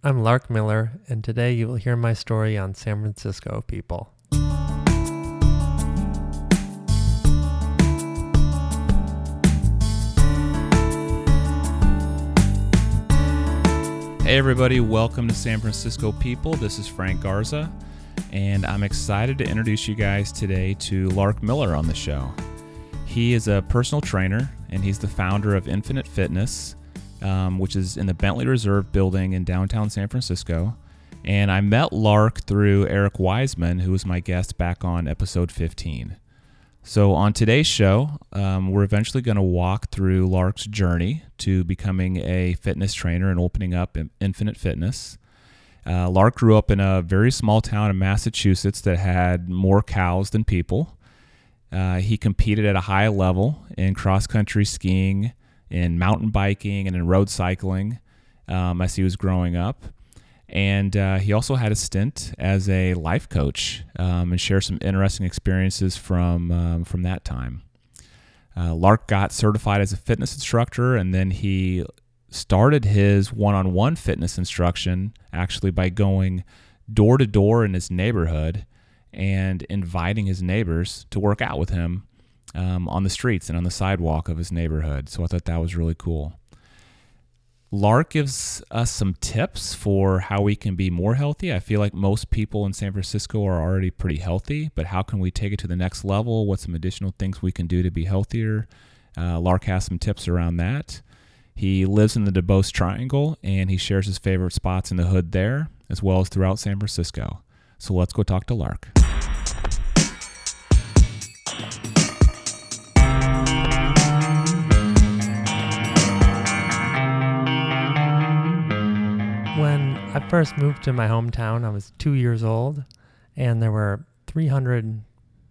I'm Lark Miller, and today you will hear my story on San Francisco people. Hey, everybody, welcome to San Francisco People. This is Frank Garza, and I'm excited to introduce you guys today to Lark Miller on the show. He is a personal trainer, and he's the founder of Infinite Fitness, um, which is in the Bentley Reserve building in downtown San Francisco. And I met Lark through Eric Wiseman, who was my guest back on episode 15. So, on today's show, um, we're eventually going to walk through Lark's journey to becoming a fitness trainer and opening up Infinite Fitness. Uh, Lark grew up in a very small town in Massachusetts that had more cows than people. Uh, he competed at a high level in cross country skiing, in mountain biking, and in road cycling um, as he was growing up. And uh, he also had a stint as a life coach um, and share some interesting experiences from um, from that time. Uh, Lark got certified as a fitness instructor, and then he started his one-on-one fitness instruction actually by going door to door in his neighborhood and inviting his neighbors to work out with him um, on the streets and on the sidewalk of his neighborhood. So I thought that was really cool. Lark gives us some tips for how we can be more healthy. I feel like most people in San Francisco are already pretty healthy, but how can we take it to the next level? What's some additional things we can do to be healthier? Uh, Lark has some tips around that. He lives in the Duboce Triangle and he shares his favorite spots in the hood there, as well as throughout San Francisco. So let's go talk to Lark. First moved to my hometown. I was two years old, and there were 300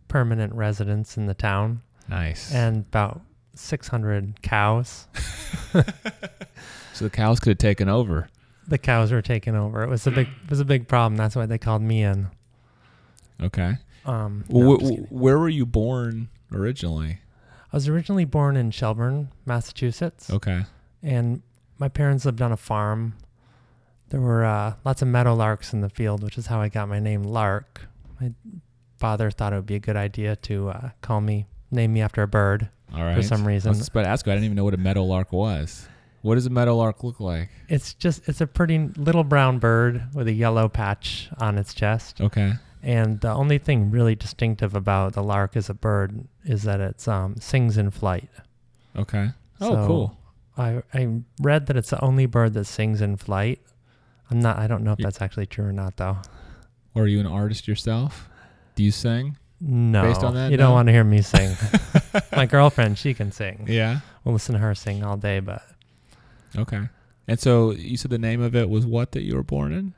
permanent residents in the town. Nice. And about 600 cows. so the cows could have taken over. The cows were taken over. It was a big, it was a big problem. That's why they called me in. Okay. Um, no, wh- where were you born originally? I was originally born in Shelburne, Massachusetts. Okay. And my parents lived on a farm there were uh, lots of meadow larks in the field, which is how I got my name Lark. My father thought it would be a good idea to uh, call me, name me after a bird All right. for some reason. I was about to ask you, I didn't even know what a meadow lark was. What does a meadow lark look like? It's just, it's a pretty little brown bird with a yellow patch on its chest. Okay. And the only thing really distinctive about the lark as a bird is that it um, sings in flight. Okay. Oh, so cool. I, I read that it's the only bird that sings in flight. I'm not. I don't know if that's actually true or not, though. Or are you an artist yourself? Do you sing? No. Based on that, you no? don't want to hear me sing. My girlfriend, she can sing. Yeah. We'll listen to her sing all day, but. Okay. And so you said the name of it was what that you were born in?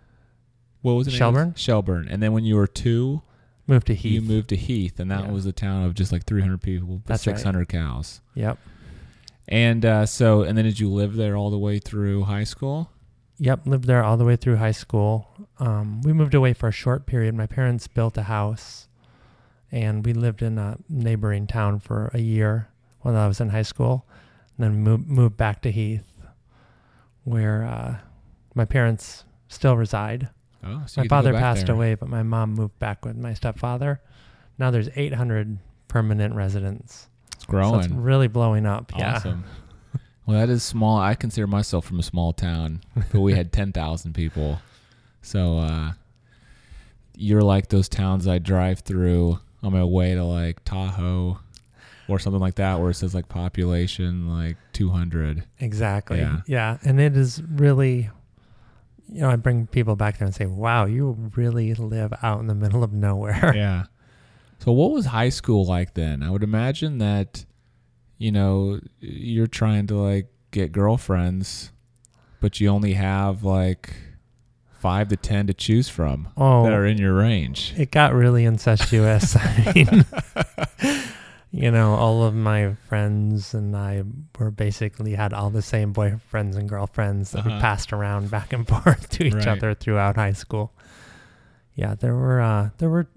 What was it? Shelburne. Shelburne. And then when you were two, moved to Heath. You moved to Heath, and that yeah. was a town of just like 300 people, That's 600 right. cows. Yep. And uh, so, and then did you live there all the way through high school? Yep, lived there all the way through high school. Um, we moved away for a short period. My parents built a house, and we lived in a neighboring town for a year while I was in high school. And then moved moved back to Heath, where uh, my parents still reside. Oh, so my father passed there. away, but my mom moved back with my stepfather. Now there's 800 permanent residents. It's growing. So it's really blowing up. Awesome. Yeah. Well, that is small. I consider myself from a small town, but we had 10,000 people. So uh, you're like those towns I drive through on my way to like Tahoe or something like that where it says like population like 200. Exactly. Yeah. yeah. And it is really, you know, I bring people back there and say, wow, you really live out in the middle of nowhere. Yeah. So what was high school like then? I would imagine that you know, you're trying to like get girlfriends, but you only have like five to ten to choose from oh, that are in your range. It got really incestuous. I mean, you know, all of my friends and I were basically had all the same boyfriends and girlfriends that uh-huh. we passed around back and forth to each right. other throughout high school. Yeah, there were uh, there were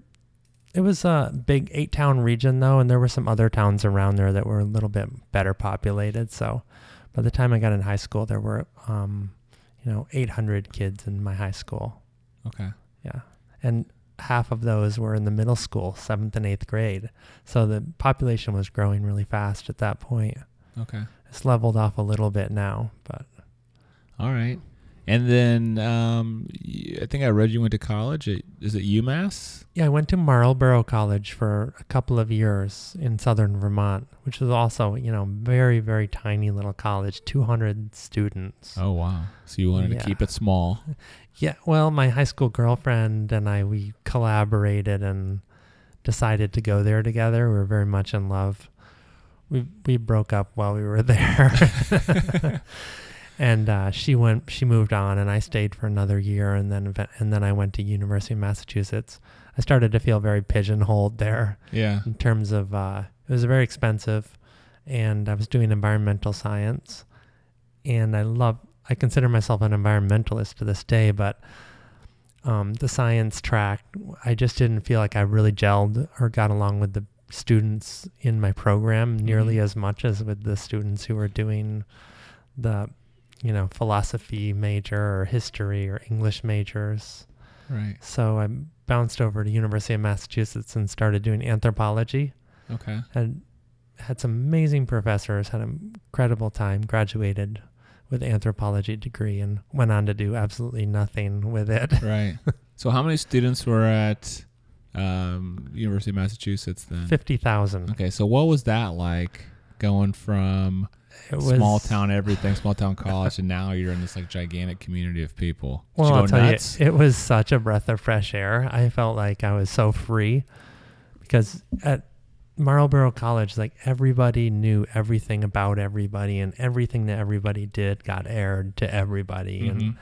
it was a big eight town region though, and there were some other towns around there that were a little bit better populated. So by the time I got in high school, there were, um, you know, 800 kids in my high school. Okay. Yeah. And half of those were in the middle school, seventh and eighth grade. So the population was growing really fast at that point. Okay. It's leveled off a little bit now, but All right. And then um, I think I read you went to college. At, is it UMass? yeah, I went to Marlboro College for a couple of years in southern Vermont, which was also, you know, very, very tiny little college, 200 students. Oh wow. So you wanted Yeah. to keep it small. Yeah, well, my high school girlfriend and I we collaborated and decided to go there together. We were very much in love. We we broke up while we were there, and uh, she went. She moved on, and I stayed for another year, and then and then I went to University of Massachusetts. I started to feel very pigeonholed there Yeah. in terms of uh, it was very expensive, and I was doing environmental science, and I love I consider myself an environmentalist to this day, but um, the science track I just didn't feel like I really gelled or got along with the students in my program nearly Mhm. as much as with the students who were doing the you know philosophy major or history or English majors. Right. So I bounced over to University of Massachusetts and started doing anthropology. Okay. And had some amazing professors, had an incredible time, graduated with anthropology degree and went on to do absolutely nothing with it. Right. so how many students were at um, University of Massachusetts then? 50,000. Okay. So what was that like going from It small town everything, small town college, and now you're in this like gigantic community of people? Did Well, I'll tell nuts? you, it was such a breath of fresh air. I felt like I was so free because at Marlboro College, like everybody knew everything about everybody, and everything that everybody did got aired to everybody. And Mhm.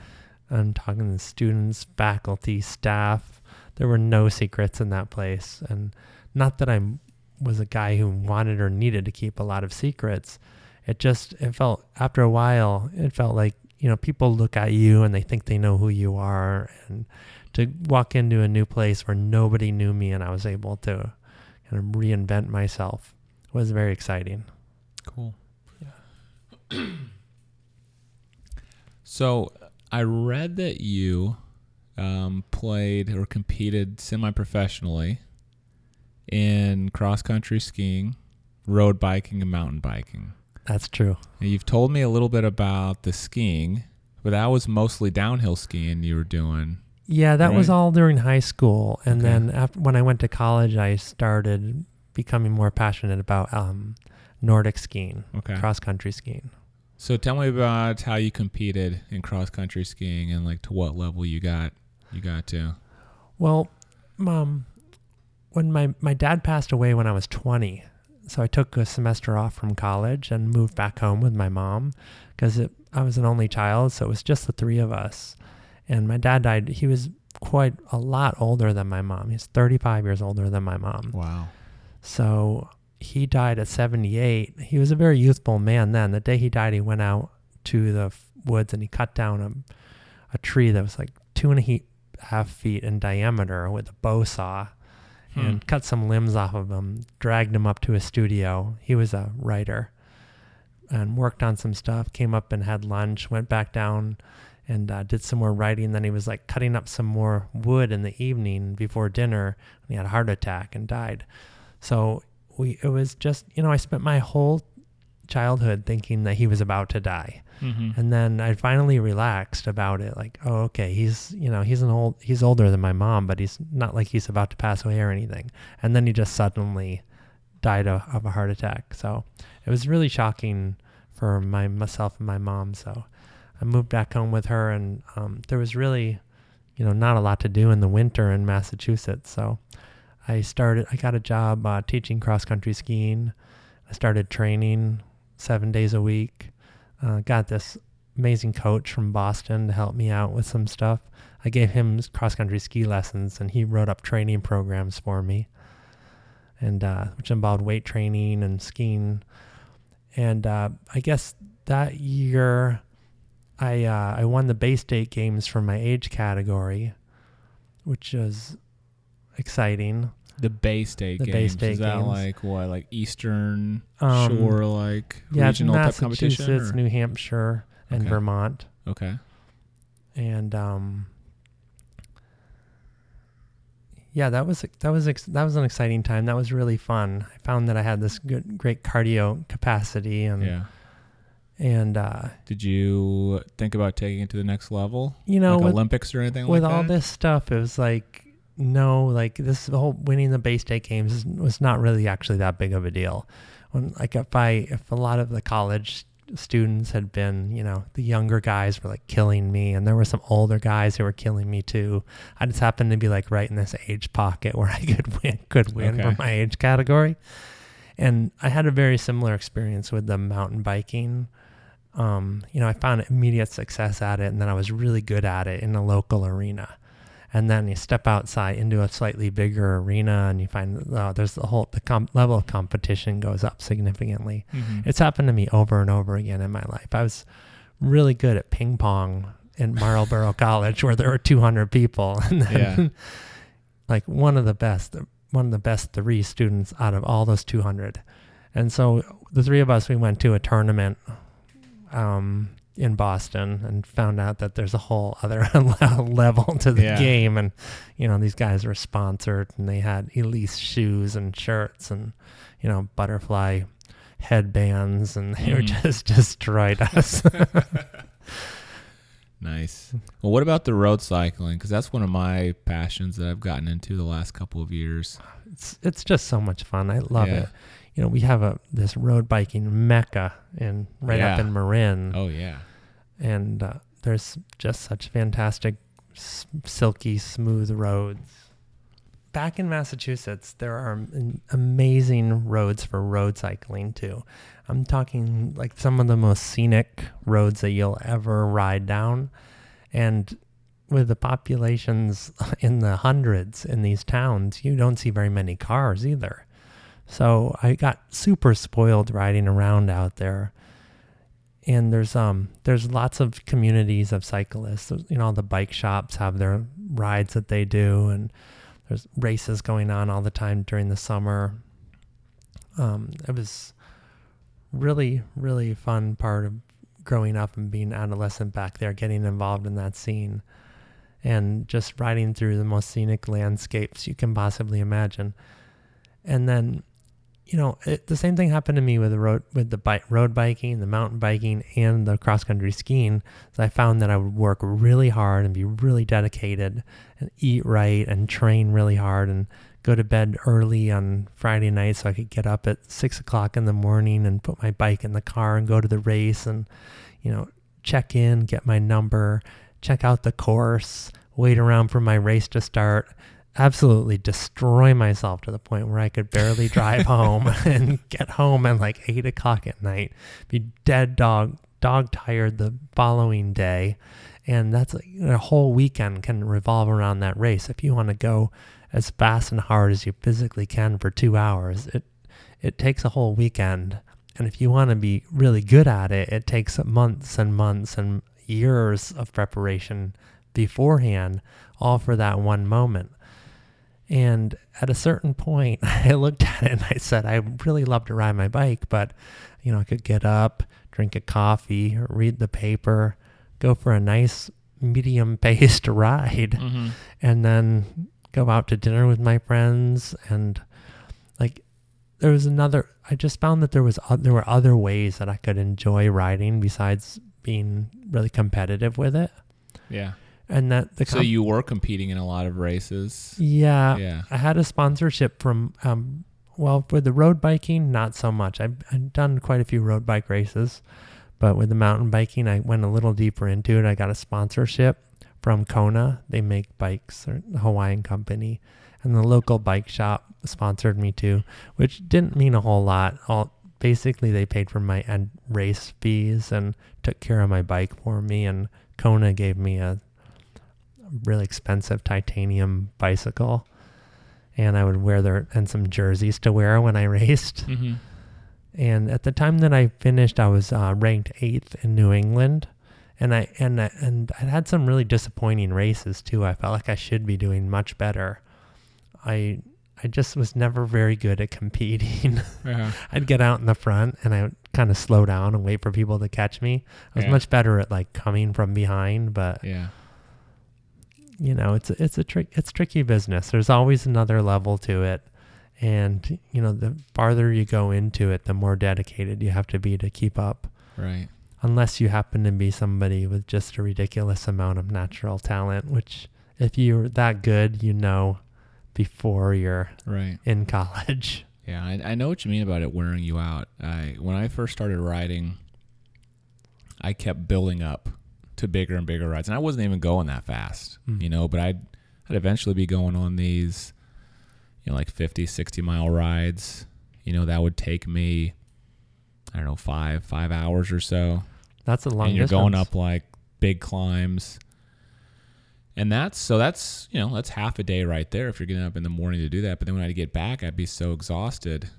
I'm talking to students, faculty, staff. There were no secrets in that place. And not that I was a guy who wanted or needed to keep a lot of secrets. It just, it felt, after a while, it felt like, you know, people look at you and they think they know who you are. And to walk into a new place where nobody knew me and I was able to kind of reinvent myself was very exciting. Cool. Yeah. so I read that you um, played or competed semi-professionally in cross-country skiing, road biking, and mountain biking. That's true. You've told me a little bit about the skiing, but that was mostly downhill skiing you were doing. Yeah, that was all during high school, and Okay. then after when I went to college, I started becoming more passionate about um, Nordic skiing, Okay. cross country skiing. So tell me about how you competed in cross-country skiing and like to what level you got you got to. Well, um, when my my dad passed away when I was twenty, so I took a semester off from college and moved back home with my mom because I was an only child, so it was just the three of us. And my dad died. He was quite a lot older than my mom. He's 35 years older than my mom. Wow. So he died at 78. He was a very youthful man then. The day he died, he went out to the f- woods and he cut down a, a tree that was like two and a half feet in diameter with a bow saw and Hmm. cut some limbs off of him, dragged him up to his studio. He was a writer and worked on some stuff, came up and had lunch, went back down and uh, did some more writing. Then he was like cutting up some more wood in the evening before dinner. And he had a heart attack and died. So we, it was just, you know, I spent my whole childhood thinking that he was about to die. Mm-hmm. And then I finally relaxed about it. Like, oh, okay, he's you know he's an old he's older than my mom, but he's not like he's about to pass away or anything. And then he just suddenly died of, of a heart attack. So it was really shocking for my myself and my mom. So I moved back home with her, and um, there was really you know not a lot to do in the winter in Massachusetts. So I started. I got a job uh, teaching cross country skiing. I started training seven days a week. Uh, got this amazing coach from Boston to help me out with some stuff. I gave him cross country ski lessons, and he wrote up training programs for me, and uh, which involved weight training and skiing. And uh, I guess that year, I uh, I won the Bay State Games for my age category, which was exciting. The Bay State The Bay Games. State Is that Games. like what, like Eastern Um, Shore, like Yeah, regional type competition? Massachusetts, New Hampshire, and Okay. Vermont. Okay. and um, yeah, that was that was ex- that was an exciting time. That was really fun. I found that I had this good, great cardio capacity, and Yeah. and uh, Did you think about taking it to the next level? you know, like with, Olympics or anything with like all this stuff, it was like no, like this whole winning the Bay State games was not really actually that big of a deal. When like if I if a lot of the college students had been, you know, the younger guys were like killing me, and there were some older guys who were killing me too. I just happened to be like right in this age pocket where I could win, could win Okay. for my age category. And I had a very similar experience with the mountain biking. Um, you know, I found immediate success at it, and then I was really good at it in a local arena. And then you step outside into a slightly bigger arena, and you find uh, there's the whole the comp- level of competition goes up significantly. Mhm. It's happened to me over and over again in my life. I was really good at ping pong in Marlboro College, where there were 200 people, and then Yeah. like one of the best, one of the best three students out of all those 200. And so the three of us, we went to a tournament um, in Boston and found out that there's a whole other level to the Yeah. game. And, you know, these guys were sponsored and they had Elise shoes and shirts and, you know, butterfly headbands and they were Mhm. just destroyed us. Nice. Well, what about the road cycling? Because that's one of my passions that I've gotten into the last couple of years. it's, it's just so much fun. I love Yeah. it. You know, we have a this road biking mecca in right up in Marin. Oh yeah. and uh, there's just such fantastic, s- silky, smooth roads. Back in Massachusetts, there are am- amazing roads for road cycling too. I'm talking like some of the most scenic roads that you'll ever ride down. And with the populations in the hundreds in these towns, you don't see very many cars either. So I got super spoiled riding around out there and there's um there's lots of communities of cyclists. You know, the bike shops have their rides that they do, and there's races going on all the time during the summer. Um, it was really really fun part of growing up and being adolescent back there, getting involved in that scene, and just riding through the most scenic landscapes you can possibly imagine. And then you know, it, the same thing happened to me with the road with the bike, road biking, the mountain biking, and the cross country skiing. So I found that I would work really hard and be really dedicated, and eat right and train really hard, and go to bed early on Friday night so I could get up at six o'clock in the morning and put my bike in the car and go to the race and, you know, check in, get my number, check out the course, wait around for my race to start absolutely destroy myself to the point where I could barely drive home and get home at like eight o'clock at night, be dead dog, dog tired the following day. And that's like, a whole weekend can revolve around that race. If you want to go as fast and hard as you physically can for two hours, it, it takes a whole weekend. And if you want to be really good at it, it takes months and months and years of preparation beforehand, all for that one moment. And at a certain point, I looked at it and I said, I really love to ride my bike, but you know, I could get up, drink a coffee, read the paper, go for a nice medium paced ride, Mm-hmm. and then go out to dinner with my friends. And like, there was another, I just found that there was, o- there were other ways that I could enjoy riding besides being really competitive with it. Yeah. And that the So you were competing in a lot of races. yeah, yeah. I had a sponsorship from, um, well, for the road biking, not so much. I've, I've done quite a few road bike races, but with the mountain biking, I went a little deeper into it. I got a sponsorship from Kona. They make bikes, or a Hawaiian company, and the local bike shop sponsored me too, which didn't mean a whole lot. All basically, they paid for my end race fees and took care of my bike for me, and Kona gave me a really expensive titanium bicycle and I would wear their and some jerseys to wear when I raced. Mm-hmm. And at the time that I finished, I was uh, ranked eighth in New England, and I and I, and I had some really disappointing races too. I felt like I should be doing much better. I I just was never very good at competing. Uh-huh. I'd get out in the front and I would kind of slow down and wait for people to catch me. I was Yeah. much better at like coming from behind, but Yeah. You know, it's a, it's a trick it's tricky business. There's always another level to it. And, you know, the farther you go into it, the more dedicated you have to be to keep up. Right. Unless you happen to be somebody with just a ridiculous amount of natural talent, which if you're that good, you know before you're right in college. Yeah, I, I know what you mean about it wearing you out. I when I first started riding, I kept building up to bigger and bigger rides, and I wasn't even going that fast, mm. you know. But I'd I'd eventually be going on these, you know, like 50, 60 mile rides. You know, that would take me, I don't know, five five hours or so. That's a long. And you're distance. going up like big climbs and that's so that's you know that's half a day right there if you're getting up in the morning to do that but then when i get back i'd be so exhausted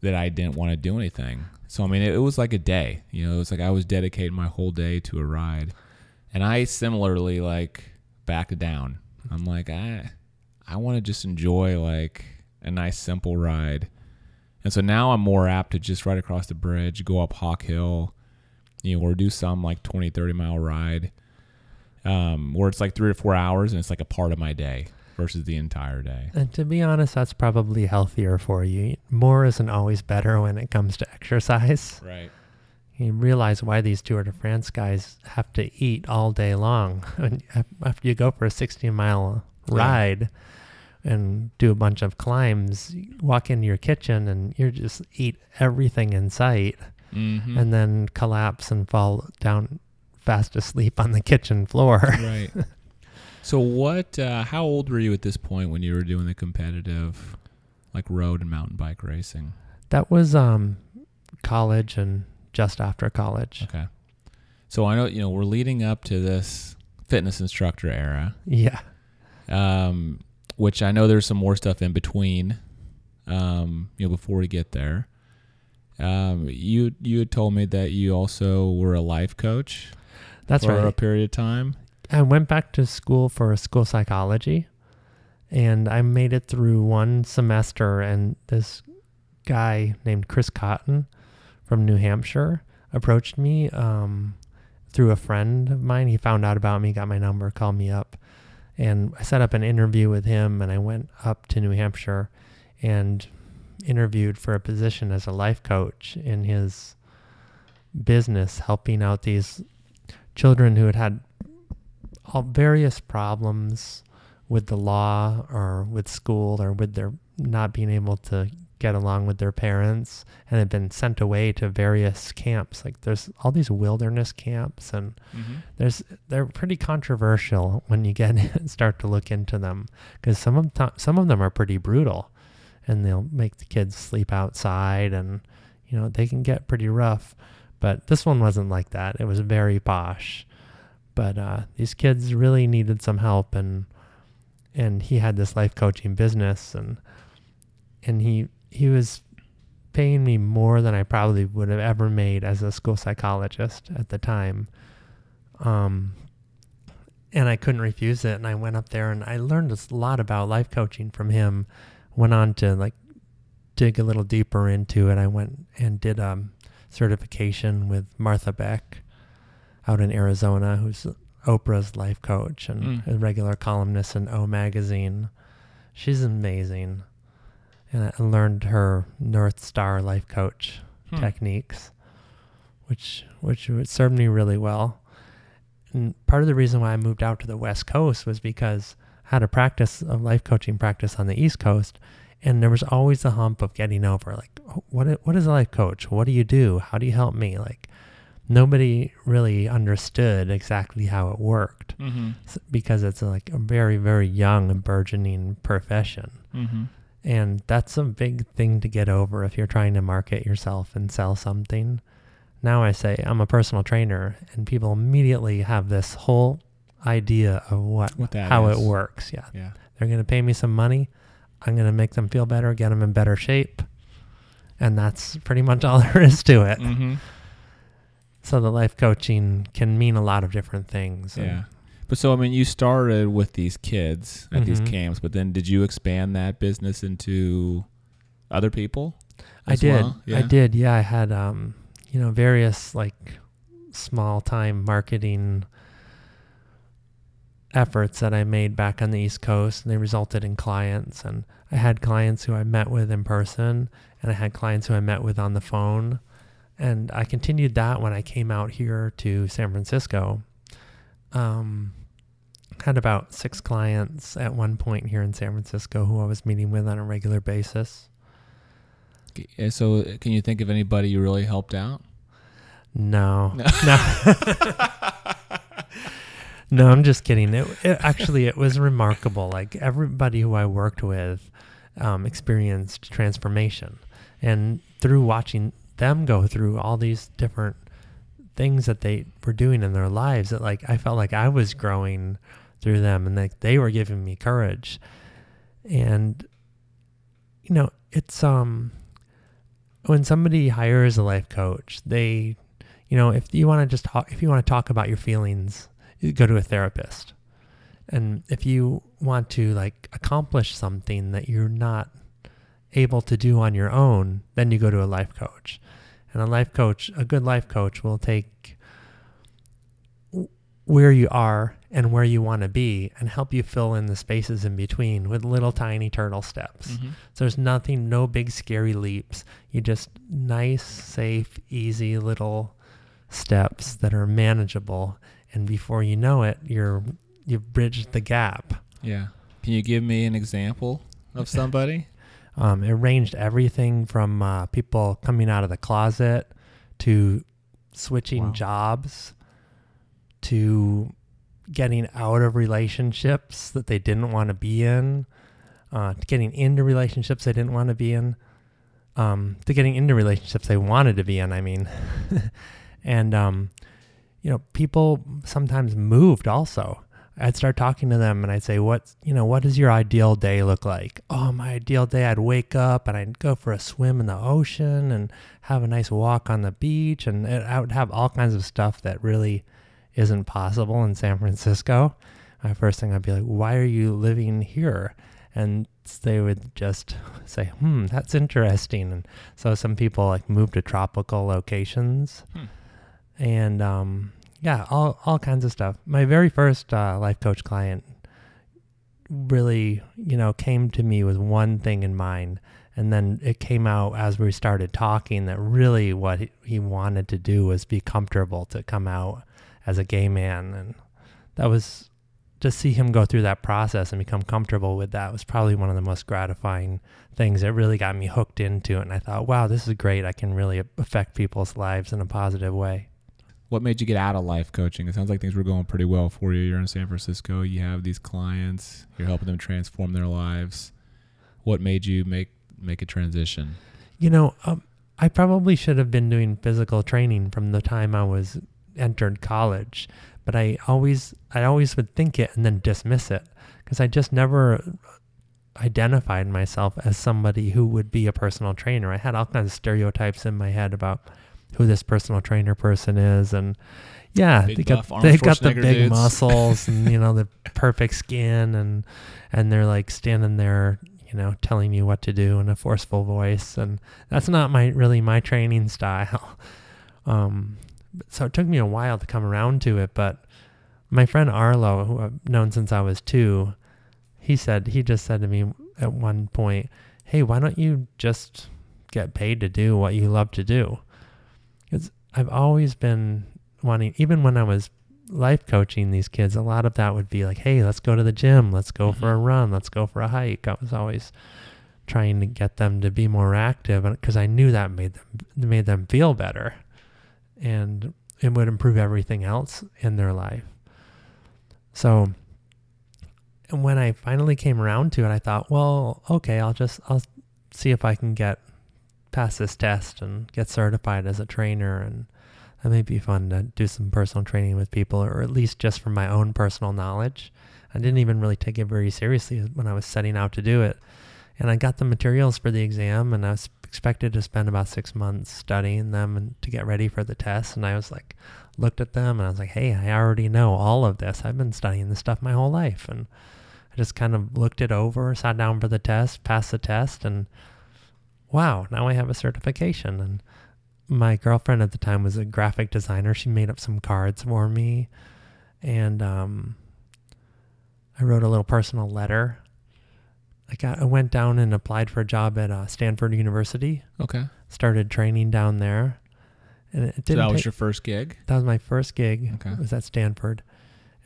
that i didn't want to do anything so i mean it, it, was like a day you know it was like i was dedicating my whole day to a ride and i similarly like backed down i'm like i i want to just enjoy like a nice simple ride and so now i'm more apt to just ride across the bridge go up hawk hill you know or do some like 20 30 mile ride um, where it's like three or four hours and it's like a part of my day versus the entire day. And to be honest, that's probably healthier for you. More isn't always better when it comes to exercise. Right. You realize why these Tour de France guys have to eat all day long. after you go for a 60 mile ride yeah. and do a bunch of climbs, walk into your kitchen and you just eat everything in sight mm-hmm. and then collapse and fall down fast asleep on the kitchen floor. right. So what? Uh, how old were you at this point when you were doing the competitive, like road and mountain bike racing? That was um, college and just after college. Okay. So I know you know we're leading up to this fitness instructor era. Yeah. Um, which I know there's some more stuff in between. Um, you know, before we get there. Um, you you had told me that you also were a life coach. That's right. for right. a period of time. I went back to school for school psychology, and I made it through one semester. And this guy named Chris Cotton from New Hampshire approached me um, through a friend of mine. He found out about me, got my number, called me up, and I set up an interview with him. And I went up to New Hampshire and interviewed for a position as a life coach in his business, helping out these children who had had all various problems with the law or with school or with their not being able to get along with their parents and had been sent away to various camps like there's all these wilderness camps and mm-hmm. there's they're pretty controversial when you get start to look into them because some of th- some of them are pretty brutal and they'll make the kids sleep outside and you know they can get pretty rough but this one wasn't like that. It was very posh. But uh, these kids really needed some help, and and he had this life coaching business, and and he he was paying me more than I probably would have ever made as a school psychologist at the time. Um, and I couldn't refuse it. And I went up there and I learned a lot about life coaching from him. Went on to like dig a little deeper into it. I went and did um, certification with Martha Beck out in Arizona, who's Oprah's life coach and mm. a regular columnist in O Magazine. She's amazing. And I learned her North Star life coach hmm. techniques, which which served me really well. And part of the reason why I moved out to the West Coast was because I had a practice of life coaching practice on the East Coast, and there was always the hump of getting over like what what is a life coach? What do you do? How do you help me? Like nobody really understood exactly how it worked mm-hmm. because it's like a very very young and burgeoning profession. Mm-hmm. And that's a big thing to get over if you're trying to market yourself and sell something. Now I say I'm a personal trainer and people immediately have this whole idea of what, what how is. it works. Yeah. Yeah. They're going to pay me some money. I'm going to make them feel better, get them in better shape and that's pretty much all there is to it. Mm-hmm. So the life coaching can mean a lot of different things. Yeah. But so I mean, you started with these kids at mm-hmm. these camps, but then did you expand that business into other people? I did. Well? Yeah. I did. Yeah, I had um, you know, various like small time marketing efforts that I made back on the East Coast, and they resulted in clients. And I had clients who I met with in person, and I had clients who I met with on the phone. And I continued that when I came out here to San Francisco. Um, had about six clients at one point here in San Francisco who I was meeting with on a regular basis. So, uh, can you think of anybody you really helped out? No, no, no. no I'm just kidding. It, it, actually it was remarkable. Like everybody who I worked with um, experienced transformation, and through watching them go through all these different things that they were doing in their lives, that like I felt like I was growing through them, and like they were giving me courage, and you know it's um when somebody hires a life coach, they, you know, if you want to just talk, if you want to talk about your feelings, you go to a therapist. And if you want to like accomplish something that you're not able to do on your own, then you go to a life coach. And a life coach, a good life coach will take where you are and where you want to be and help you fill in the spaces in between with little tiny turtle steps. Mm-hmm. So there's nothing, no big scary leaps. You just nice, safe, easy little steps that are manageable. And before you know it, you're you've bridged the gap. Yeah. Can you give me an example of somebody? um, it ranged everything from uh, people coming out of the closet to switching wow. jobs to getting out of relationships that they didn't want to be in, uh, to getting into relationships they didn't want to be in, um, to getting into relationships they wanted to be in. I mean, and um, you know, people sometimes moved also. I'd start talking to them and I'd say, "What you know? What does your ideal day look like?" Oh, my ideal day, I'd wake up and I'd go for a swim in the ocean and have a nice walk on the beach, and I would have all kinds of stuff that really isn't possible in San Francisco, my first thing I'd be like, why are you living here? And they would just say, hmm, that's interesting. And so some people like move to tropical locations. Hmm. And um, yeah, all, all kinds of stuff. My very first uh, life coach client really, you know, came to me with one thing in mind. And then it came out as we started talking that really what he, he wanted to do was be comfortable to come out as a gay man. And that was to see him go through that process and become comfortable with that was probably one of the most gratifying things that really got me hooked into it. And I thought, wow, this is great. I can really affect people's lives in a positive way. What made you get out of life coaching? It sounds like things were going pretty well for you. You're in San Francisco. You have these clients. You're helping them transform their lives. What made you make make a transition? You know, um, I probably should have been doing physical training from the time I was entered college, but I always I always would think it and then dismiss it because I just never identified myself as somebody who would be a personal trainer. I had all kinds of stereotypes in my head about who this personal trainer person is and yeah, big they got they got the big dudes. muscles and you know the perfect skin and and they're like standing there, you know, telling you what to do in a forceful voice and that's not my really my training style. Um, so it took me a while to come around to it. But my friend Arlo, who I've known since I was two, he said he just said to me at one point, "Hey, why don't you just get paid to do what you love to do?" Because I've always been wanting, even when I was life coaching these kids, a lot of that would be like, "Hey, let's go to the gym, let's go mm-hmm. for a run, let's go for a hike." I was always trying to get them to be more active because I knew that made them made them feel better and it would improve everything else in their life. So and when I finally came around to it, I thought, well, okay, I'll just I'll see if I can get pass this test and get certified as a trainer and that may be fun to do some personal training with people or at least just from my own personal knowledge. I didn't even really take it very seriously when I was setting out to do it. And I got the materials for the exam and I was expected to spend about six months studying them and to get ready for the test. And I was like, looked at them and I was like, hey, I already know all of this. I've been studying this stuff my whole life. And I just kind of looked it over, sat down for the test, passed the test, and wow, now I have a certification. And my girlfriend at the time was a graphic designer. She made up some cards for me. And um, I wrote a little personal letter. I got I went down and applied for a job at uh, Stanford University. Okay. Started training down there, and it didn't. that was take- your first gig. that was my first gig. Okay. Was at Stanford,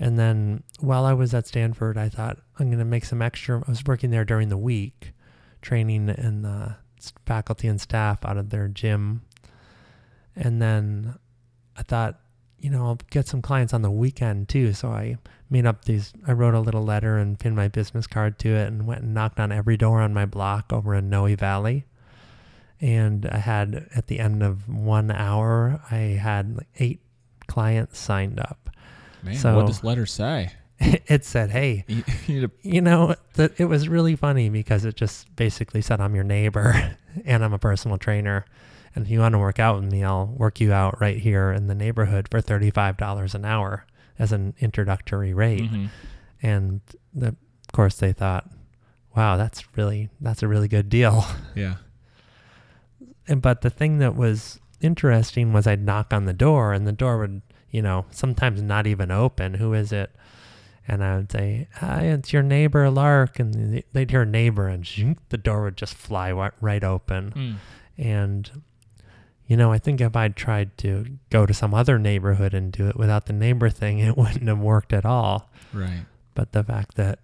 and then while I was at Stanford, I thought I'm going to make some extra. I was working there during the week, training and the faculty and staff out of their gym, and then I thought, you know, I'll get some clients on the weekend too. So I made up these. I wrote a little letter and pinned my business card to it, and went and knocked on every door on my block over in Noe Valley. And I had at the end of one hour, I had like eight clients signed up. Man, So- what does this letter say? it said, "Hey, You, you you know, that it was really funny because it just basically said I'm your neighbor and I'm a personal trainer, and if you want to work out with me, I'll work you out right here in the neighborhood for thirty-five dollars an hour as an introductory to, rate." Mhm. And the, of course, they thought, "Wow, that's really that's a really good deal." Yeah. And but the thing that was interesting was I'd knock on the door and the door would, you know, sometimes not even open. Who is it? And I would say, Hi, it's your neighbor Lark. And they'd hear neighbor and the door would just fly right open. Mm. And, you know, I think if I'd tried to go to some other neighborhood and do it without the neighbor thing, it wouldn't have worked at all. Right. But the fact that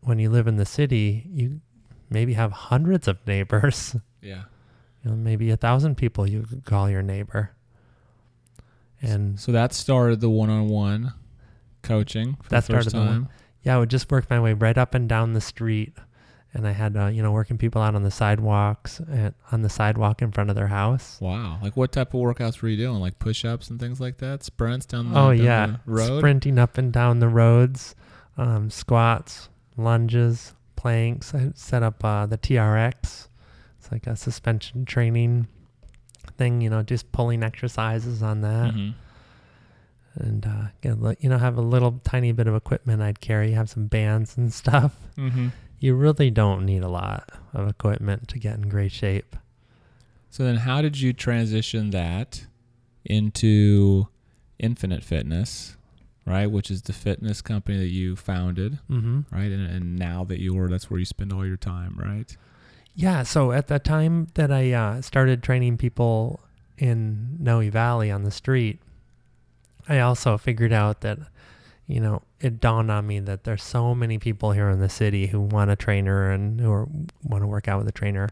when you live in the city, you maybe have hundreds of neighbors. Yeah. you know, maybe a thousand people you could call your neighbor. And So that started the one-on-one coaching for That the first started the one- yeah, I would just work my way right up and down the street. And I had, uh, you know, working people out on the sidewalks and on the sidewalk in front of their house. Wow. Like what type of workouts were you doing? Like push-ups and things like that? Sprints down the, oh, down yeah. the road? Sprinting up and down the roads, um, squats, lunges, planks. I set up uh, the TRX. It's like a suspension training thing, you know, just pulling exercises on that. Mhm. and uh, get, a li- you know have a little tiny bit of equipment I'd carry, have some bands and stuff. Mhm. You really don't need a lot of equipment to get in great shape. So then how did you transition that into Infinite Fitness, right? Which is the fitness company that you founded, Mm-hmm. right? And, and now that you're, that's where you spend all your time, right? Yeah. So at the time that I uh, started training people in Noe Valley on the street, I also figured out that, you know, it dawned on me that there's so many people here in the city who want a trainer and who are, want to work out with a trainer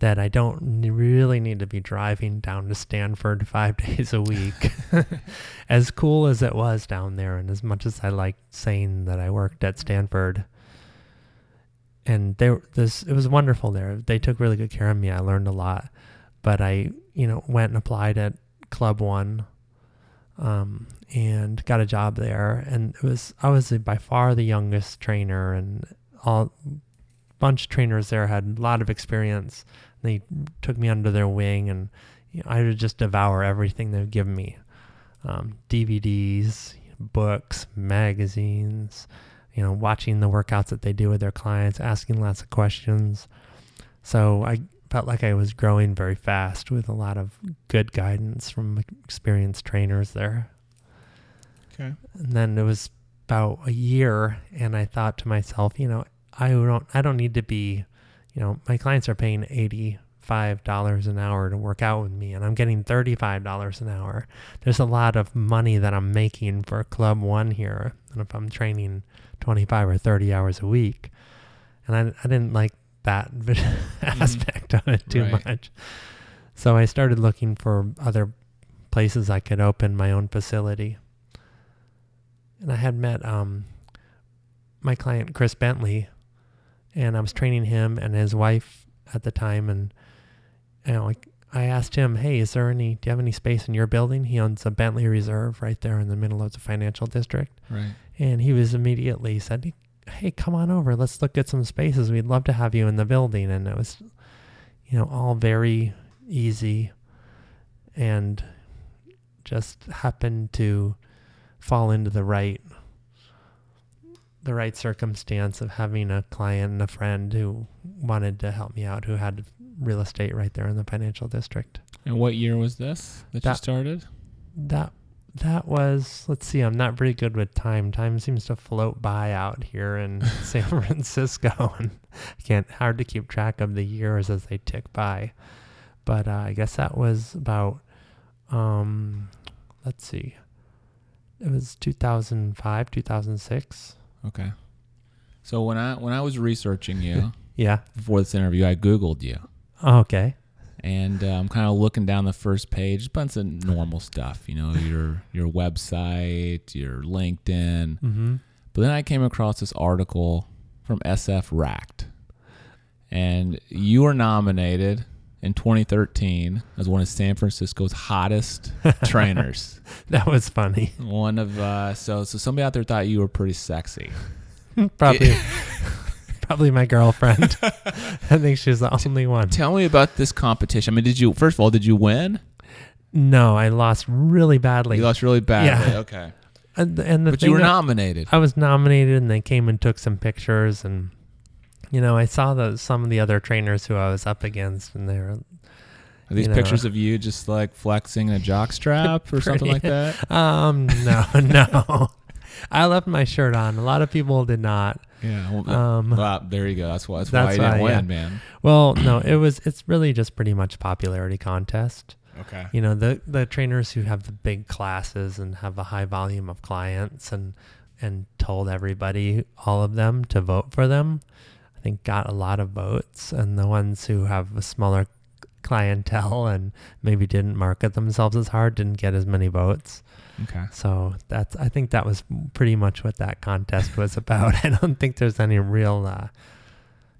that I don't really need to be driving down to Stanford five days a week. as cool as it was down there, and as much as I liked saying that I worked at Stanford, and they this it was wonderful there. They took really good care of me. I learned a lot, but I you know went and applied at Club One, um, and got a job there. And it was I was by far the youngest trainer, and all bunch of trainers there had a lot of experience. They took me under their wing, and you know, I would just devour everything they would give me, um, DVDs, books, magazines you know, watching the workouts that they do with their clients, asking lots of questions. So I felt like I was growing very fast with a lot of good guidance from experienced trainers there. Okay. And then it was about a year and I thought to myself, you know, I don't I don't need to be, you know, my clients are paying eighty five dollars an hour to work out with me and I'm getting thirty five dollars an hour. There's a lot of money that I'm making for club one here. And if I'm training twenty five or thirty hours a week. And I I didn't like that aspect of it too Right. much. So I started looking for other places I could open my own facility. And I had met um, my client Chris Bentley, and I was training him and his wife at the time. And you know, like I asked him, "Hey, is there any? Do you have any space in your building?" He owns a Bentley Reserve right there in the middle of the financial district. Right. And he was immediately said, "Hey, come on over. Let's look at some spaces. We'd love to have you in the building." And it was, you know, all very easy, and just happened to fall into the right, the right circumstance of having a client and a friend who wanted to help me out, who had real estate right there in the financial district. And what year was this that, you started? That That was, let's see, I'm not very good with time. Time seems to float by out here in San Francisco, and I can't hard to keep track of the years as they tick by. But uh, I guess that was about, um, let's see, it was 2005, 2006. Okay. So when I when I was researching you Yeah. before this interview, I googled you, Okay. And uh, I'm kind of looking down the first page, a bunch of normal stuff, you know, your your website, your LinkedIn. Mm-hmm. But then I came across this article from SF Racked, and you were nominated in 2013 as one of San Francisco's hottest trainers. That was funny. One of uh, so so somebody out there thought you were pretty sexy. Probably, probably my girlfriend. I think she's the only one. Tell me about this competition. I mean, did you first of all did you win? No, I lost really badly. You lost really badly. Yeah. Okay, and, and the but you were that- nominated. I was nominated, and they came and took some pictures, and you know, I saw the some of the other trainers who I was up against, and they were Are these you know. pictures of you just like flexing a jock strap or something like that? um no no. I left my shirt on. A lot of people did not. Yeah. Well, Um, well, there you go. That's why. That's, That's why you didn't why, yeah. win, man. Well, no, it was. It's really just pretty much popularity contest. Okay. you know the the trainers who have the big classes and have a high volume of clients and and told everybody all of them to vote for them i think got a lot of votes and the ones who have a smaller clientele and maybe didn't market themselves as hard didn't get as many votes Okay. so that's i think that was pretty much what that contest was about i don't think there's any real uh,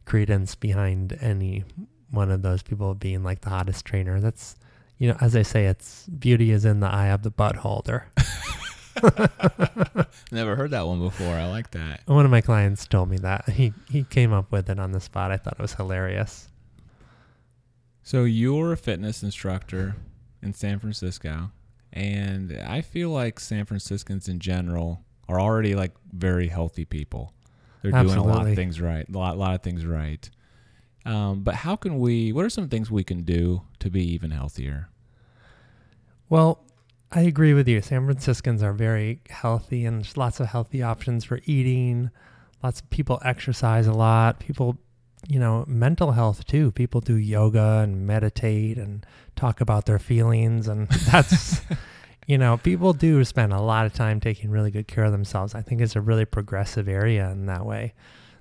credence behind any one of those people being like the hottest trainer that's you know as i say it's beauty is in the eye of the butt holder Never heard that one before. I like that. one of my clients told me that he he came up with it on the spot i thought it was hilarious So you're a fitness instructor in San Francisco, and I feel like San Franciscans in general are already like very healthy people. They're doing a lot of things right, a lot, lot of things right. Um, but how can we? What are some things we can do to be even healthier? Well, I agree with you. San Franciscans are very healthy, and there's lots of healthy options for eating. Lots of people exercise a lot. People, you know, mental health too. People do yoga and meditate and talk about their feelings, and that's, you know, people do spend a lot of time taking really good care of themselves. I think it's a really progressive area in that way.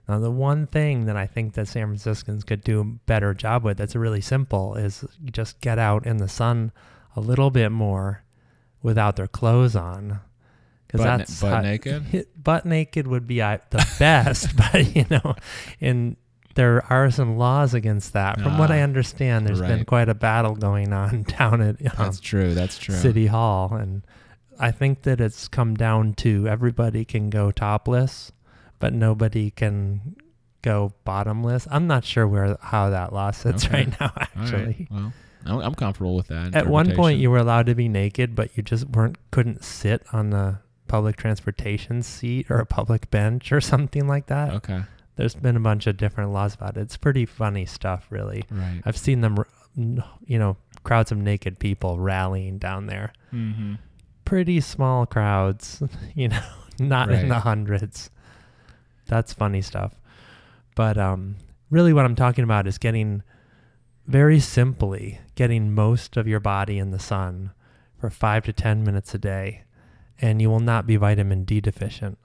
Now, the one thing that I think that San Franciscans could do a better job with that's really simple is just get out in the sun a little bit more without their clothes on. Because Butt, that's butt how- naked. butt naked would be the best, but you know, and there are some laws against that. From what I Ah, understand, there's been quite a battle going on down at um, That's true. That's true. City Hall, and I think that it's come down to everybody can go topless, but nobody can go bottomless. I'm not sure where how that law sits Okay. right now. All right. Actually, Well, I'm comfortable with that. at one point you were allowed to be naked, but you just weren't couldn't sit on the public transportation seat or a public bench or something like that. Okay. There's been a bunch of different laws about it. It's pretty funny stuff, really. Right. I've seen them, you know, crowds of naked people rallying down there. Mm-hmm. Pretty small crowds, you know, not in the hundreds. That's funny stuff. But um, really, what I'm talking about is getting very simply getting most of your body in the sun for five to 10 minutes a day, and you will not be vitamin D deficient.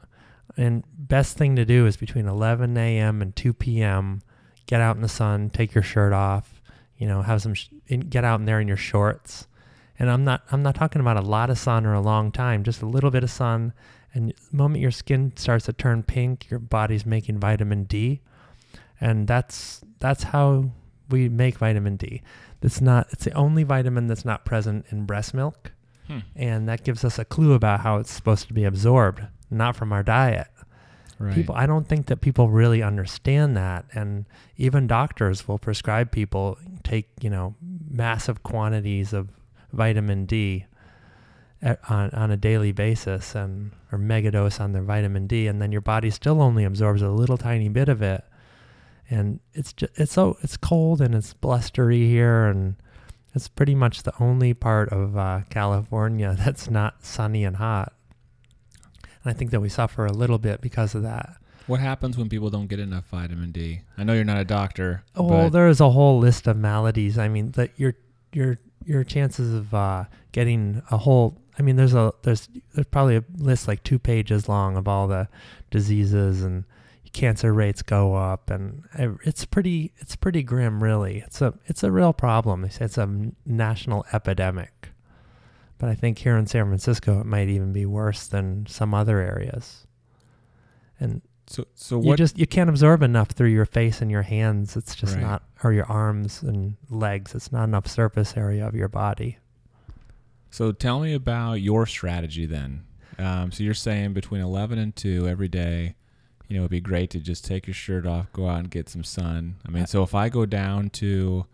And best thing to do is between 11 a.m. and 2 p.m. Get out in the sun, take your shirt off, you know, have some, sh- in, get out in there in your shorts. And I'm not, I'm not talking about a lot of sun or a long time, just a little bit of sun. And the moment your skin starts to turn pink, your body's making vitamin D, and that's that's how we make vitamin D. It's not, it's the only vitamin that's not present in breast milk Hmm. and that gives us a clue about how it's supposed to be absorbed, not from our diet. Right. People, I don't think that people really understand that, and even doctors will prescribe people take you know massive quantities of vitamin D a- on on a daily basis, and or megadose on their vitamin D, and then your body still only absorbs a little tiny bit of it, and it's just, it's so it's cold and it's blustery here, and It's pretty much the only part of uh, California that's not sunny and hot. And I think that we suffer a little bit because of that. What happens when people don't get enough vitamin D? I know you're not a doctor. Oh, well, there is a whole list of maladies. I mean, that your your your chances of uh, getting a whole. I mean, there's a there's there's probably a list like two pages long of all the diseases and cancer rates go up, and it's pretty it's pretty grim, really. It's a it's a real problem. They say it's a national epidemic, but I think here in San Francisco it might even be worse than some other areas. And so so what? you just you can't absorb enough through your face and your hands. It's just Right. not, or your arms and legs. It's not enough surface area of your body. so tell me about your strategy then. Um, so you're saying between 11 and 2 every day, you know, it'd be great to just take your shirt off, go out and get some sun. I mean, so if I go down to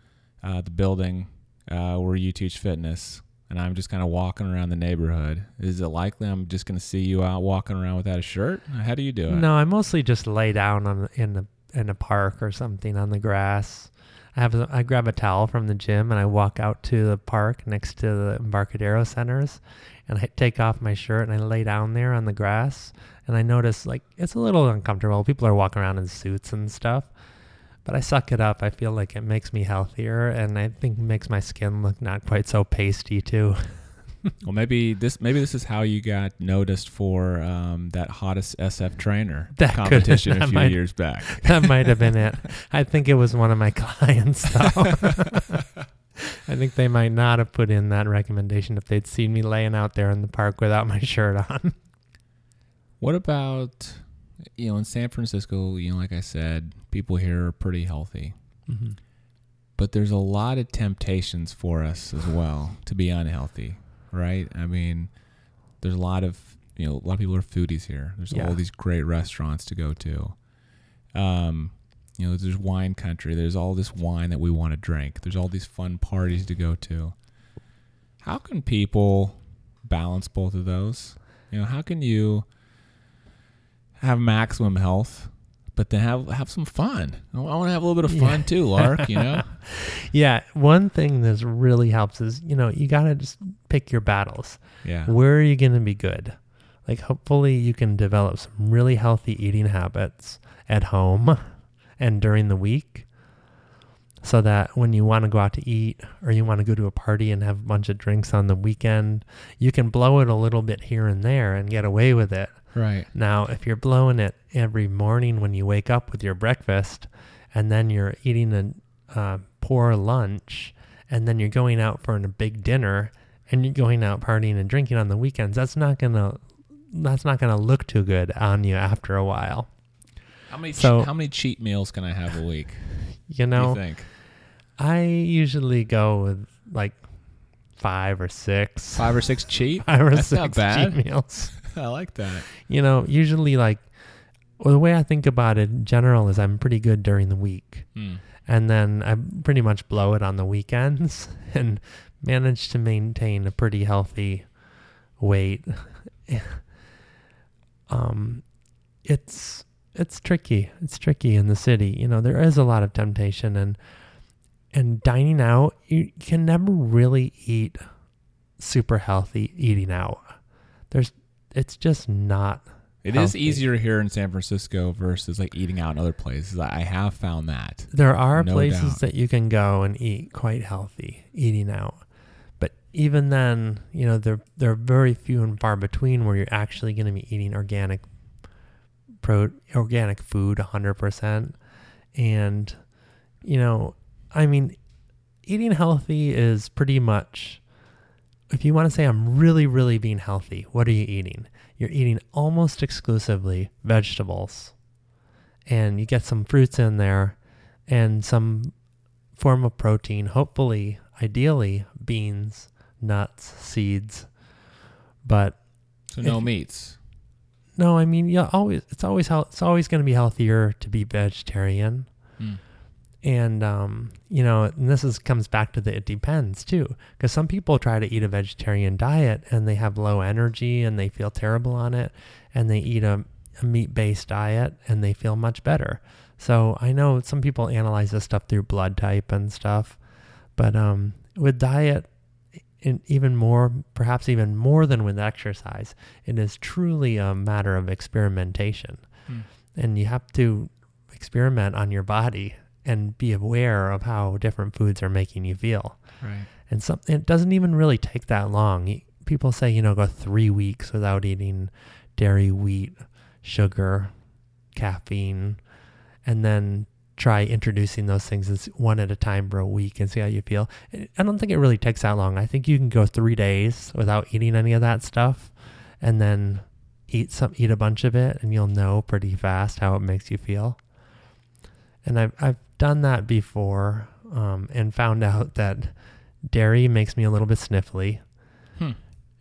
uh, the building uh, where you teach fitness and I'm just kind of walking around the neighborhood, is it likely I'm just going to see you out walking around without a shirt? How do you do it? No, I mostly just lay down on in a in a park or something on the grass. I have I grab a towel from the gym and I walk out to the park next to the Embarcadero centers, and I take off my shirt and I lay down there on the grass. And I notice like it's a little uncomfortable. People are walking around in suits and stuff, but I suck it up. I feel like it makes me healthier, and I think makes my skin look not quite so pasty too. Well, maybe this maybe this is how you got noticed for um, that hottest SF trainer That could- competition a few might- years back. that might have been it. I think it was one of my clients, though. I think they might not have put in that recommendation if they'd seen me laying out there in the park without my shirt on. What about you know in San Francisco? You know, like I said, people here are pretty healthy, Mm-hmm. but there's a lot of temptations for us as well to be unhealthy, right? I mean, there's a lot of you know a lot of people are foodies here. There's Yeah. all these great restaurants to go to. Um, you know, there's wine country. There's all this wine that we want to drink. There's all these fun parties to go to. How can people balance both of those? You know, how can you have maximum health, but then have have some fun? I want to have a little bit of fun Yeah. too, Lark. You know, Yeah, one thing that really helps is you know you gotta just pick your battles. yeah, Where are you gonna be good? Like hopefully you can develop some really healthy eating habits at home and during the week. So that when you want to go out to eat or you want to go to a party and have a bunch of drinks on the weekend, you can blow it a little bit here and there and get away with it. right. Now, if you're blowing it every morning when you wake up with your breakfast, and then you're eating a uh, poor lunch, and then you're going out for a big dinner, and you're going out partying and drinking on the weekends, that's not gonna that's not gonna look too good on you after a while. How many So- how many cheat meals can I have a week? You know, you think I usually go with like five or six, five or six cheap. five or That's six not bad. cheat meals. I like that. you know, usually like well, the way I think about it in general is I'm pretty good during the week. Hmm. And then I pretty much blow it on the weekends and manage to maintain a pretty healthy weight. um it's it's tricky. It's tricky in the city. You know, there is a lot of temptation and and dining out, you can never really eat super healthy eating out. There's it's just not It is Healthy. easier here in San Francisco versus like eating out in other places. I have found that. There are No places doubt. that you can go and eat quite healthy, eating out. But even then, you know, they're they're very few and far between where you're actually going to be eating organic pro organic food 100%. And you know, I mean, eating healthy is pretty much if you want to say I'm really really being healthy, what are you eating? You're eating almost exclusively vegetables and you get some fruits in there and some form of protein, hopefully, ideally, beans, nuts, seeds. But So no If- meats. no, I mean, yeah, always it's always it's always going to be healthier to be vegetarian. Hmm. And um, you know, and this is comes back to the it depends too, because some people try to eat a vegetarian diet and they have low energy and they feel terrible on it, and they eat a, a meat-based diet and they feel much better. So I know some people analyze this stuff through blood type and stuff, but um, with diet, in even more, perhaps even more than with exercise, it is truly a matter of experimentation. Hmm. And you have to experiment on your body and be aware of how different foods are making you feel. Right. And some, it doesn't even really take that long. People say, you know, go three weeks without eating dairy, wheat, sugar, caffeine, and then try introducing those things as one at a time for a week and see how you feel. I- I don't think it really takes that long. I think you can go three days without eating any of that stuff, and then eat some, eat a bunch of it, and you'll know pretty fast how it makes you feel. And I've I've done that before, um, and found out that dairy makes me a little bit sniffly. Hmm.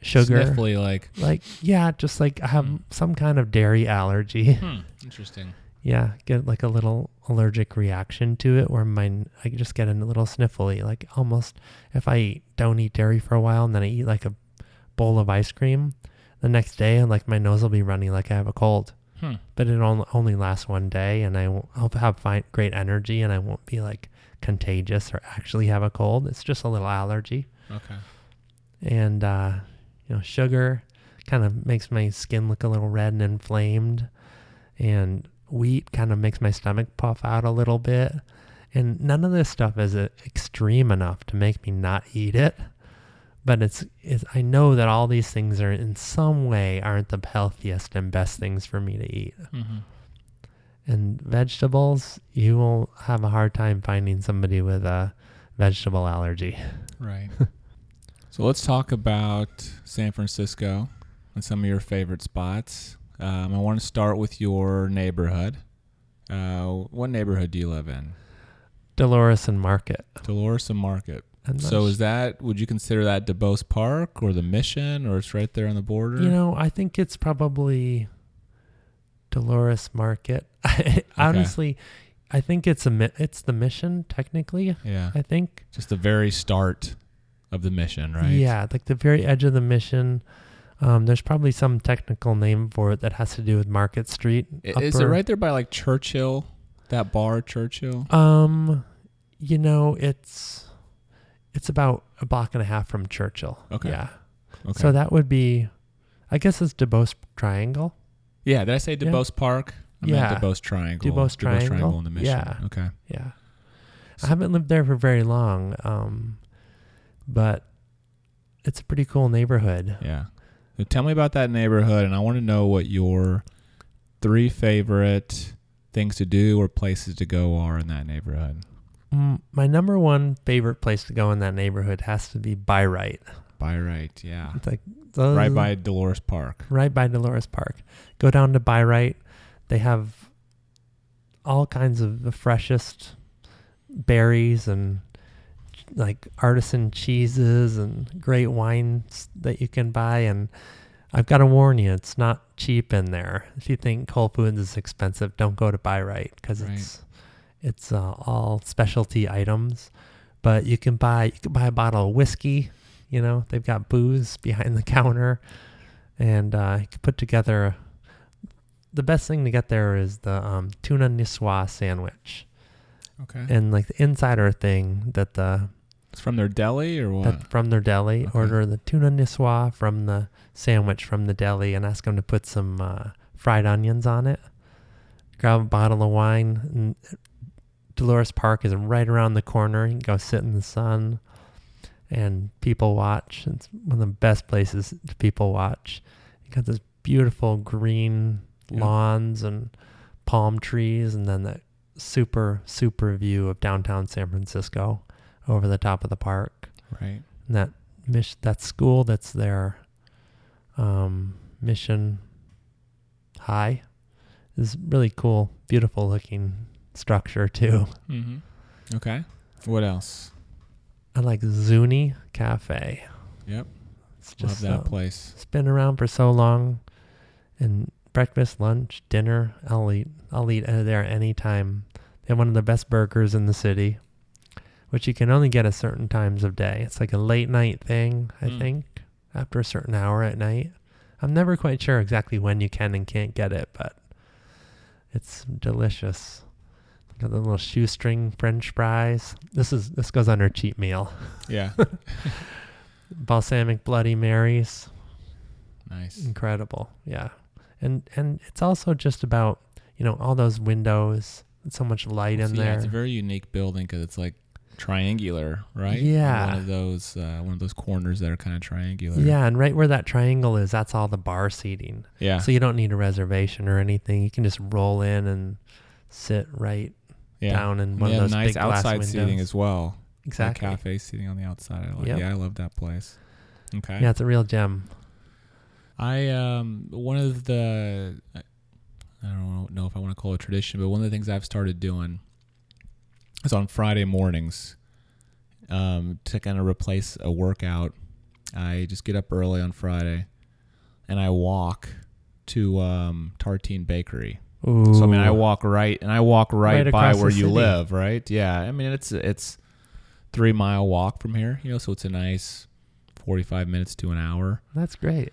Sugar, Sniffly, like. like yeah, just like I have Hmm. some kind of dairy allergy. Hmm. Interesting. Yeah, get like a little allergic reaction to it where mine I just get a little sniffly, like almost if I eat, don't eat dairy for a while and then I eat like a bowl of ice cream, the next day and like my nose will be running like I have a cold. Hmm. But it only lasts one day and I won't, I'll have fine, great energy and I won't be like contagious or actually have a cold. It's just a little allergy. Okay. And uh, you know, sugar kind of makes my skin look a little red and inflamed and wheat kind of makes my stomach puff out a little bit. And none of this stuff is uh, extreme enough to make me not eat it. But it's, it's I know that all these things are in some way aren't the healthiest and best things for me to eat. Mm-hmm. And vegetables, you will have a hard time finding somebody with a vegetable allergy. Right. so let's talk about San Francisco and some of your favorite spots. Um, I want to start with your neighborhood. Uh, what neighborhood do you live in? Dolores and Market. Dolores and Market. And So is that? Would you consider that Duboce Park or the Mission, or it's right there on the border? You know, I think it's probably Dolores Market. I Honestly, I think it's a mi- it's the mission technically. yeah, I think. just the very start of the Mission, right? Yeah, like the very edge of the mission. Um, there's probably some technical name for it that has to do with Market Street. Is it right there by like Churchill? That bar, Churchill. Um, you know, it's it's about a block and a half from Churchill. Okay. Yeah. Okay. So that would be, I guess it's Duboce Triangle. yeah, did I say Yeah. Duboce Park? I Yeah. meant Duboce Triangle. Duboce Triangle. in the Mission. Yeah. Okay. Yeah. So- I haven't lived there for very long, um, but it's a pretty cool neighborhood. Yeah. So tell me about that neighborhood, and I want to know what your three favorite things to do or places to go are in that neighborhood. Mm, my number one favorite place to go in that neighborhood has to be Bi-Rite. By right, yeah. It's like those, Right by Dolores Park. right by Dolores Park. Go down to Bi-Rite. They have all kinds of the freshest berries and like artisan cheeses and great wines that you can buy and I've got to warn you, it's not cheap in there. If you think Whole Foods is expensive, don't go to Bi-Rite because Right. it's it's uh, all specialty items. But you can buy you can buy a bottle of whiskey. You know they've got booze behind the counter, and uh, you can put together. The best thing to get there is the um, tuna niçoise sandwich, Okay. and like the insider thing that the It's from their deli or what? from their deli. Okay. Order the tuna niçoise from the sandwich from the deli and ask them to put some uh, fried onions on it. Grab a bottle of wine. And Dolores Park is right around the corner. You can go sit in the sun and people watch. It's one of the best places to people watch. You got this beautiful green Yeah. lawns and palm trees, and then that super super view of downtown San Francisco over the top of the park. right. And that mission, that school that's there, um, Mission High, is really cool, beautiful looking structure too. Mm-hmm. Okay. What else? I like Zuni Cafe. Yep. It's Love that uh, place. It's been around for so long, and breakfast, lunch, dinner, I'll eat. I'll eat there anytime. They have one of the best burgers in the city, which you can only get at certain times of day. It's like a late night thing, I Mm. think, after a certain hour at night. I'm never quite sure exactly when you can and can't get it, but it's delicious. Got the little shoestring French fries. This is this goes under cheap meal. Yeah. Balsamic Bloody Marys. nice. Incredible. Yeah. And and it's also just about, you know, all those windows, so much light in there. Yeah, it's a very unique building because it's like triangular, right? Yeah. One of those uh, one of those corners that are kind of triangular. yeah, and right where that triangle is, that's all the bar seating. Yeah. So you don't need a reservation or anything. You can just roll in and sit right yeah. down in And one they of those nice big glass outside windows. seating as well. exactly. Like cafe seating on the outside. I like, Yep. Yeah, I love that place. Okay. Yeah, it's a real gem. I um one of the I I don't know if I want to call it tradition, but one of the things I've started doing is on Friday mornings um, to kind of replace a workout. I just get up early on Friday and I walk to um, Tartine Bakery. Ooh. So I mean, I walk right and I walk right, Right by where you city. live, right? Yeah. I mean, it's it's three mile walk from here, you know, so it's a nice forty five minutes to an hour That's great.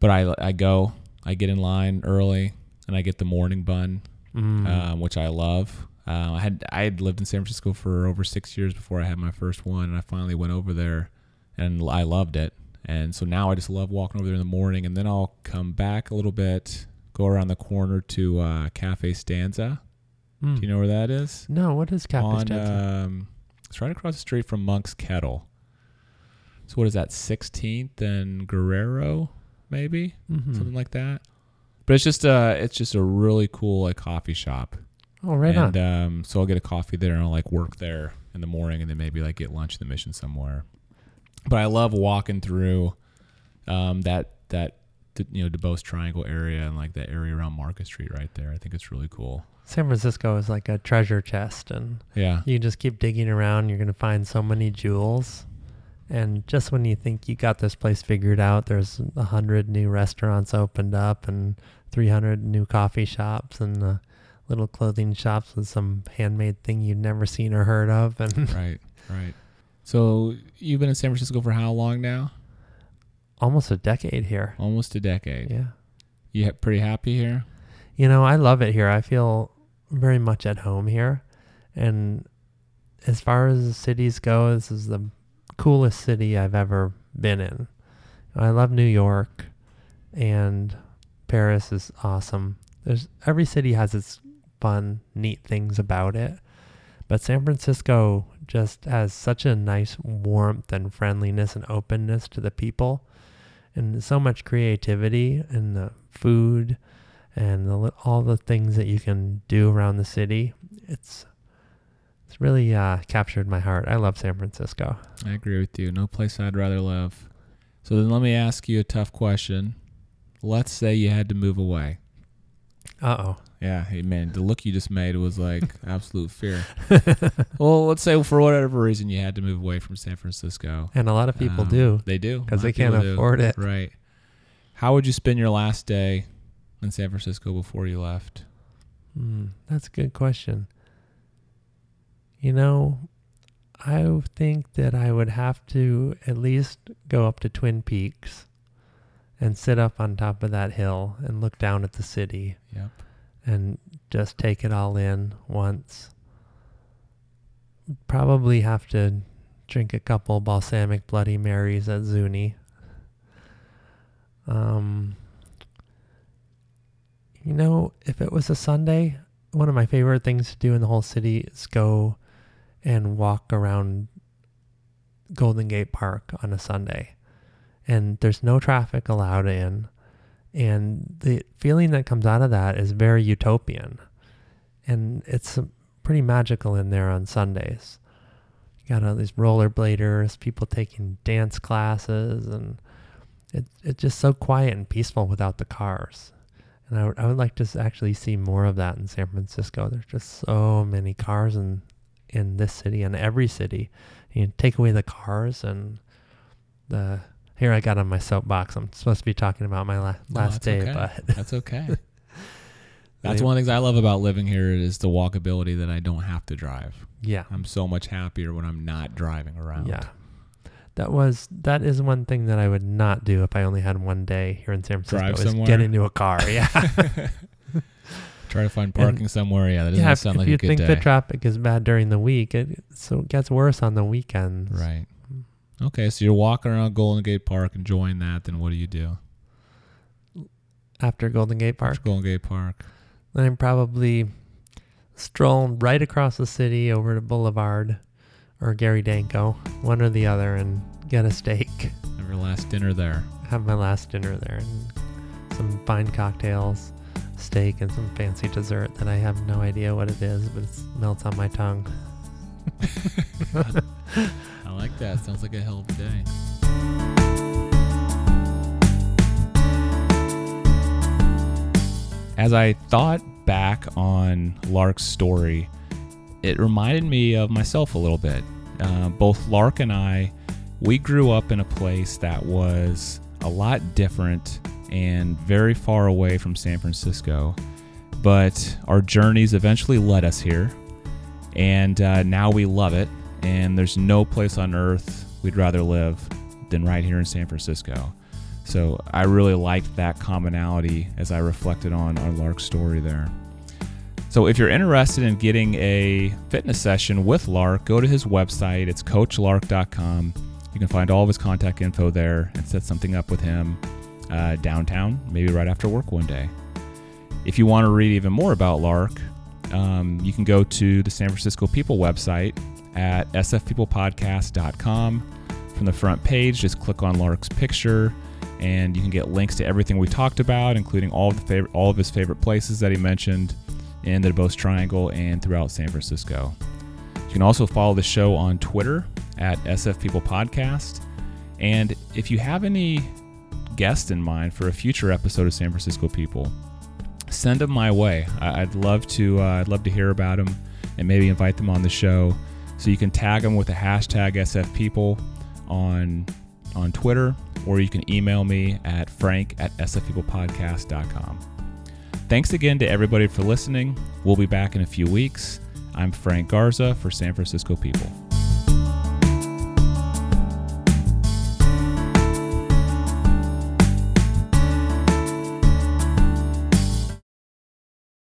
but I I go, I get in line early, and I get the morning bun, Mm. um, which I love. Uh, I had I had lived in San Francisco for over six years before I had my first one, and I finally went over there, and I loved it. And so now I just love walking over there in the morning, and then I'll come back a little bit, go around the corner to uh, Cafe Stanza. Mm. Do you know where that is? No, what is Cafe On Stanza? um, it's right across the street from Monk's Kettle. So what is that? Sixteenth and Guerrero, maybe Mhm. something like that. But it's just a it's just a really cool like coffee shop. Oh, right and on. um so I'll get a coffee there and I'll like work there in the morning and then maybe like get lunch in the mission somewhere. But I love walking through um that that D- you know Duboce Triangle area and like that area around Market Street right there. I think it's really cool. San Francisco is like a treasure chest, and Yeah. you just keep digging around. You're gonna find so many jewels. And just when you think you got this place figured out, there's a hundred new restaurants opened up, and 300 new coffee shops, and uh, little clothing shops with some handmade thing you've never seen or heard of. And right. Right. So you've been in San Francisco for how long now? Almost a decade here. Almost a decade. Yeah. You ha- pretty happy here? You know, I love it here. I feel very much at home here. And as far as the cities go, this is the coolest city I've ever been in. I love New York and Paris is awesome. There's every city has its fun, neat things about it. But San Francisco just has such a nice warmth and friendliness and openness to the people and so much creativity in the food and the, all the things that you can do around the city. It's it's really uh, captured my heart. I love San Francisco. I agree with you. No place I'd rather live. So then let me ask you a tough question. Let's say you had to move away. Uh oh. Yeah, hey man, the look you just made was like absolute fear. well, let's say for whatever reason you had to move away from San Francisco. And a lot of people Um, do They do because they can't do. afford it. Right. How would you spend your last day in San Francisco before you left? Hmm, that's a good question. You know, I think that I would have to at least go up to Twin Peaks and sit up on top of that hill and look down at the city Yep. and just take it all in once. Probably have to drink a couple balsamic Bloody Marys at Zuni. Um, you know, if it was a Sunday, one of my favorite things to do in the whole city is go and walk around Golden Gate Park on a Sunday. And there's no traffic allowed in. And the feeling that comes out of that is very utopian. And it's pretty magical in there on Sundays. You got all these rollerbladers, people taking dance classes, and it, it's just so quiet and peaceful without the cars. And I would, I would like to actually see more of that in San Francisco. There's just so many cars in, in this city and every city. You take away the cars and the here I got on my soapbox. I'm supposed to be talking about my la- No, last day, okay. but That's okay. That's one of the things I love about living here is the walkability that I don't have to drive. yeah, I'm so much happier when I'm not driving around. yeah. That was that is one thing that I would not do if I only had one day here in San Francisco. Drive is somewhere? get into a car. Yeah, Try to find parking and, somewhere. Yeah, that doesn't yeah, sound if, like if a good day. you think the traffic is bad during the week, it so it gets worse on the weekends. Right. Okay, so you're walking around Golden Gate Park enjoying that. Then what do you do after Golden Gate Park? After Golden Gate Park. Then I'm probably strolling right across the city over to Boulevard or Gary Danko, one or the other, and get a steak. Have your last dinner there. Have my last dinner there and some fine cocktails, steak, and some fancy dessert that I have no idea what it is, but it melts on my tongue. I like that. Sounds like a hell of a day. As I thought back on Lark's story, it reminded me of myself a little bit. Uh, both Lark and I, we grew up in a place that was a lot different and very far away from San Francisco. But our journeys eventually led us here, and uh, now we love it. And there's no place on earth we'd rather live than right here in San Francisco. So I really liked that commonality as I reflected on our Lark story there. So if you're interested in getting a fitness session with Lark, go to his website. It's coachlark.com. You can find all of his contact info there and set something up with him uh, downtown, maybe right after work one day. If you want to read even more about Lark, um, you can go to the San Francisco People website at sfpeoplepodcast.com. From the front page, just click on Lark's picture, and you can get links to everything we talked about, including all of the favorite, all of his favorite places that he mentioned in the Duboce Triangle and throughout San Francisco. You can also follow the show on Twitter at SF People Podcast. And if you have any guests in mind for a future episode of San Francisco People, send them my way. I'd love to. Uh, I'd love to hear about them and maybe invite them on the show. So you can tag them with the hashtag SF People on on Twitter, or you can email me at frank at sfpeoplepodcast.com. Thanks again to everybody for listening. We'll be back in a few weeks. I'm Frank Garza for San Francisco People.